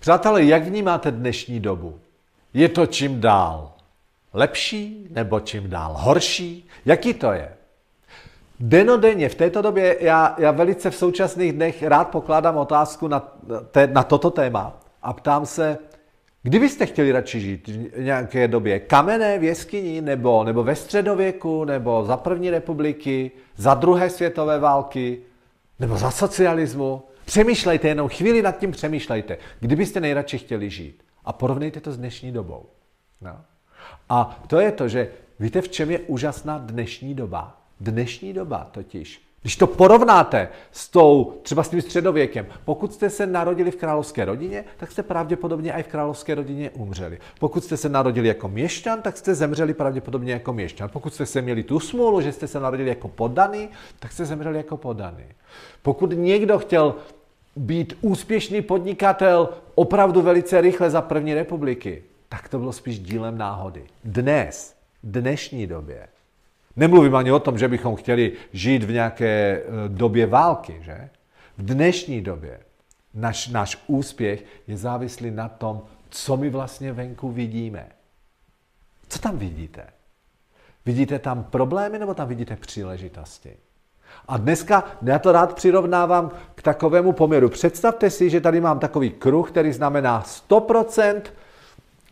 Přátelé, jak vnímáte dnešní dobu? Je to čím dál lepší nebo čím dál horší? Jaký to je? Denodenně v této době já, já velice v současných dnech rád pokládám otázku na, te, na toto téma a ptám se, kdybyste chtěli radši žít v nějaké době kamenné v jeskyni nebo, nebo ve středověku nebo za první republiky, za druhé světové války nebo za socialismu, Přemýšlejte, jenom chvíli nad tím přemýšlejte, kdybyste nejradši chtěli žít. A porovnejte to s dnešní dobou. No. A to je to, že víte, v čem je úžasná dnešní doba? Dnešní doba totiž. Když to porovnáte s tou, třeba s tím středověkem, pokud jste se narodili v královské rodině, tak jste pravděpodobně i v královské rodině umřeli. Pokud jste se narodili jako měšťan, tak jste zemřeli pravděpodobně jako měšťan. Pokud jste se měli tu smůlu, že jste se narodili jako podaný, tak jste zemřeli jako podaný. Pokud někdo chtěl být úspěšný podnikatel opravdu velice rychle za první republiky, tak to bylo spíš dílem náhody. Dnes, dnešní době, nemluvím ani o tom, že bychom chtěli žít v nějaké eh, době války, že? V dnešní době náš, náš úspěch je závislý na tom, co my vlastně venku vidíme. Co tam vidíte? Vidíte tam problémy nebo tam vidíte příležitosti? A dneska já to rád přirovnávám k takovému poměru. Představte si, že tady mám takový kruh, který znamená 100%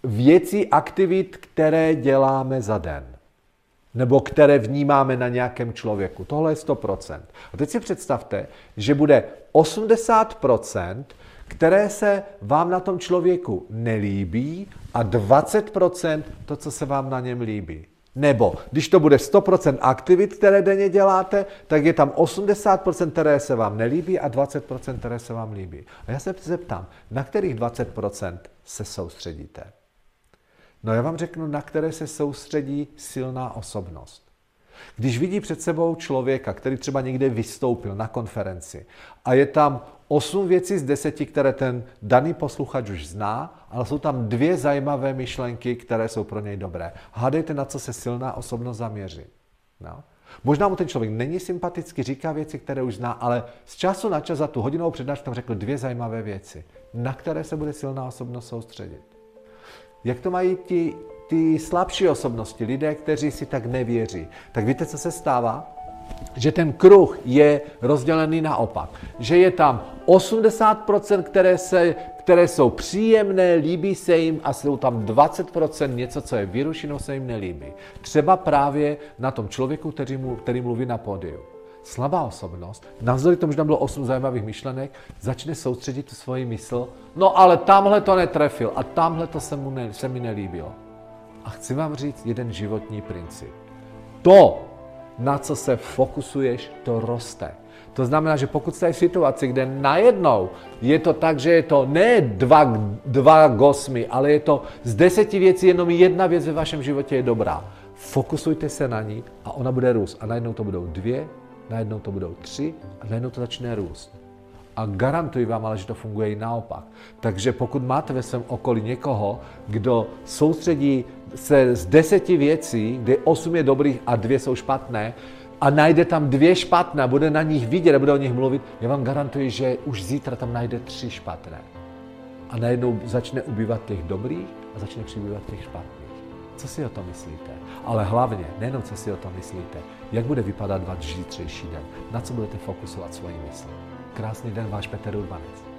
věcí, aktivit, které děláme za den. Nebo které vnímáme na nějakém člověku. Tohle je 100%. A teď si představte, že bude 80%, které se vám na tom člověku nelíbí a 20% to, co se vám na něm líbí. Nebo když to bude 100% aktivit, které denně děláte, tak je tam 80%, které se vám nelíbí a 20%, které se vám líbí. A já se zeptám, na kterých 20% se soustředíte? No já vám řeknu, na které se soustředí silná osobnost. Když vidí před sebou člověka, který třeba někde vystoupil na konferenci a je tam osm věcí z deseti, které ten daný posluchač už zná, ale jsou tam dvě zajímavé myšlenky, které jsou pro něj dobré. Hádejte, na co se silná osobnost zaměří. No. Možná mu ten člověk není sympatický, říká věci, které už zná, ale z času na čas za tu hodinovou přednášku tam řekl dvě zajímavé věci, na které se bude silná osobnost soustředit. Jak to mají ti ty slabší osobnosti, lidé, kteří si tak nevěří, tak víte, co se stává? Že ten kruh je rozdělený naopak. Že je tam 80%, které, se, které jsou příjemné, líbí se jim a jsou tam 20% něco, co je vyrušinou, se jim nelíbí. Třeba právě na tom člověku, který, mu, který mluví na pódiu. Slabá osobnost, navzdory tomu, že tam bylo 8 zajímavých myšlenek, začne soustředit tu svoji mysl, no ale tamhle to netrefil a tamhle to se, mu ne, se mi nelíbilo. A chci vám říct jeden životní princip. To, na co se fokusuješ, to roste. To znamená, že pokud jste v situaci, kde najednou je to tak, že je to ne dva, dva gosmy, ale je to z deseti věcí jenom jedna věc ve vašem životě je dobrá. Fokusujte se na ní a ona bude růst. A najednou to budou dvě, najednou to budou tři a najednou to začne růst. A garantuji vám ale, že to funguje i naopak. Takže pokud máte ve svém okolí někoho, kdo soustředí se z deseti věcí, kde osm je dobrých a dvě jsou špatné, a najde tam dvě špatné bude na nich vidět a bude o nich mluvit, já vám garantuji, že už zítra tam najde tři špatné. A najednou začne ubývat těch dobrých a začne přibývat těch špatných. Co si o tom myslíte? Ale hlavně, nejenom co si o tom myslíte, jak bude vypadat váš zítřejší den, na co budete fokusovat svoji mysl. Krásný den, váš Petr Urbanec.